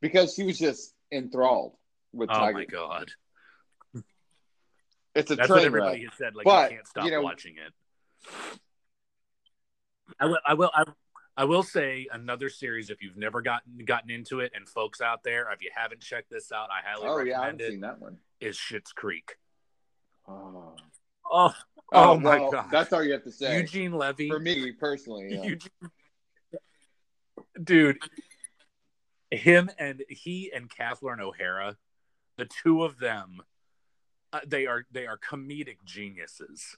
because she was just enthralled with Oh Tiger. my god, It's a that's what everybody wreck. has said. Like But, you can't stop you know- watching it. I will. I will. I, I will say another series if you've never gotten gotten into it, and folks out there, if you haven't checked this out, I highly. Oh yeah, I haven't it. seen that one. Is Schitt's Creek. Oh. oh, Oh, Oh, my well, God. That's all you have to say. Eugene Levy. For me personally, yeah. Eugene, dude, him and he and Kathleen O'Hara, the two of them, uh, they are they are comedic geniuses.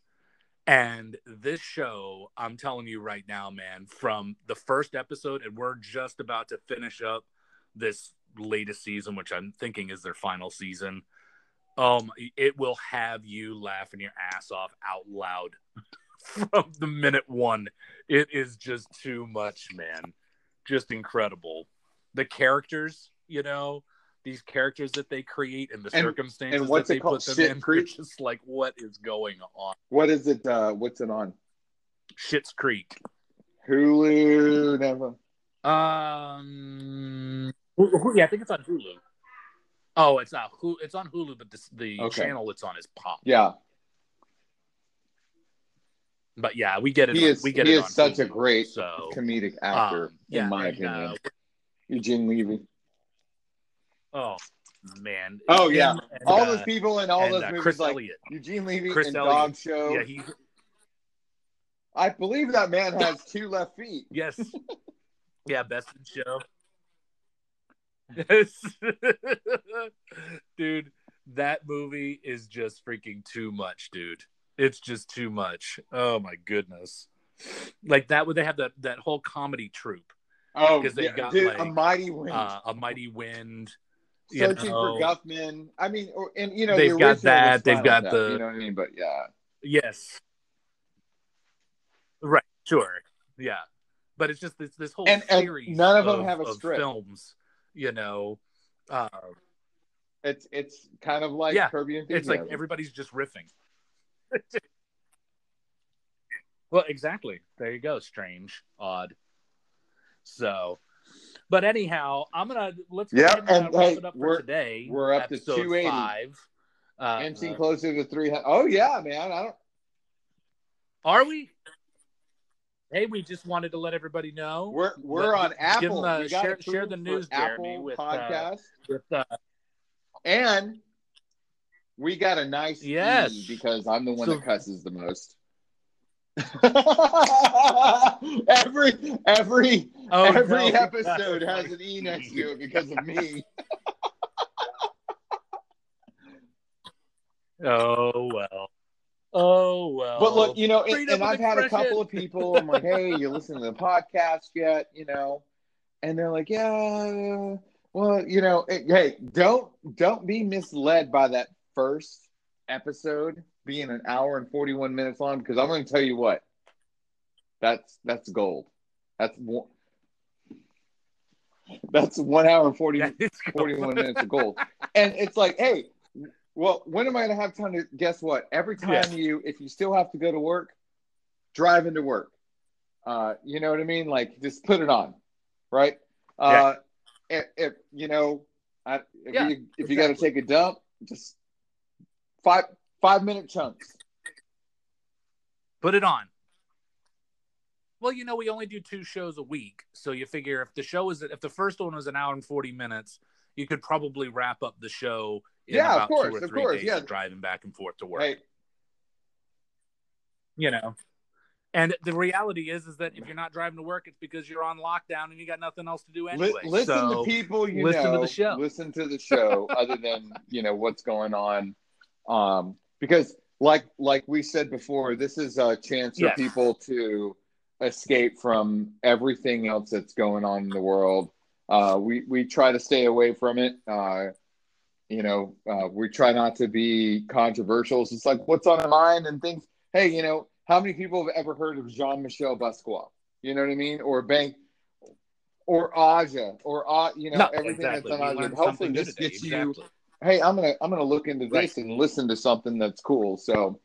And this show, I'm telling you right now, man, from the first episode, and we're just about to finish up this latest season, which I'm thinking is their final season. Um, it will have you laughing your ass off out loud from the minute one. It is just too much, man. Just incredible. The characters, you know, these characters that they create and the And- circumstances and what's that they called? put them Shit in. Creek? It's just like, what is going on? What is it? Uh, what's it on? Schitt's Creek. Hulu. Never. Um, Hu- Hu- yeah, I think it's on Hulu. Oh, it's not. Hu- It's on Hulu, but this, the Okay. channel it's on is Pop. Yeah, But yeah, we get it. he on- is. we get he it is on such a great so comedic actor, um, yeah, in my and, opinion. uh, Eugene Levy. Oh man. Oh, yeah. And, all uh, those people in all and, those uh, movies, Chris like Elliott. Eugene Levy Chris and Elliott. Dog Show. Yeah, he I believe that man has two left feet. yes, yeah, best in show. Yes, dude, that movie is just freaking too much, dude. It's just too much. Oh my goodness, like that. Would they have that that whole comedy troupe? Oh, 'Cause they yeah, got, dude, a mighty wind. Uh, a mighty wind. Searching know. for Guffman. I mean, or, and you know, They've the got that, they've got the- You know what I mean? But yeah, Yes. Right. Sure. Yeah. But it's just this this whole And- and series. none of them have a of script. Films. You know. Uh, it's it's kind of like Yeah, Curb Your it's like everybody's just riffing. well, exactly. There you go. Strange, odd. So, but anyhow, I'm gonna let's Yeah, and, uh, and, wrap hey, it up for we're- today. we're up to episode 280. Five. Uh, Inching closer to three hundred. Oh yeah, man. I don't. are we? Hey, we just wanted to let everybody know. We're we're on Apple. them, uh, share- share the news, Jeremy, Apple with, uh, podcast, with uh, and we got a nice Yes. Because I'm the one So- that cusses the most. every every Oh, every no. episode has an E next to it because of me. Oh well. Oh well. But look, you know, and, and I've had a couple of people. I'm like, hey, you listening to the podcast yet? You know, and they're like, yeah. Well, you know, hey, don't don't be misled by that first episode being an hour and 41 minutes long because I'm going to tell you what. That's that's gold. That's one, that's one hour and 40, 41 minutes of gold. And it's like, hey, well, when am I going to have time to guess what? Every time yeah. you, if you still have to go to work, drive into work. Uh, you know what I mean? Like, just put it on, right? Uh, yeah. if, if, you know, I, if yeah, you if exactly. you got to take a dump, just five five minute chunks. Put it on. Well, you know, we only do two shows a week, so you figure if the show is if the first one was an hour and forty minutes, you could probably wrap up the show in yeah, about course, two or three days yeah. driving back and forth to work. Hey. You know. And the reality is, is that if you're not driving to work, it's because you're on lockdown and you got nothing else to do anyway. listen so, to people you listen know. to the show. Listen to the show, other than you know what's going on, um, because like like we said before, this is a chance for yes. people to escape from everything else that's going on in the world. Uh, we we try to stay away from it. Uh, you know, uh, we try not to be controversial. It's like what's on our mind and things. Hey, you know, how many people have ever heard of Jean Michel Basquiat? You know what I mean? Or Bank or Aja or uh, you know no, everything exactly. that's on Aja. Hopefully, this gets exactly. you. Hey, I'm gonna I'm gonna look into this right. and listen to something that's cool. So.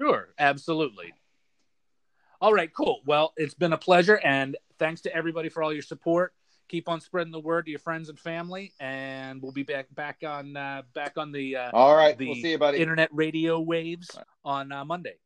Sure, absolutely. All right, cool. Well, it's been a pleasure, and thanks to everybody for all your support keep on spreading the word to your friends and family, and we'll be back back on uh, back on the uh, all right. The we'll see you, buddy. Internet radio waves on uh, Monday.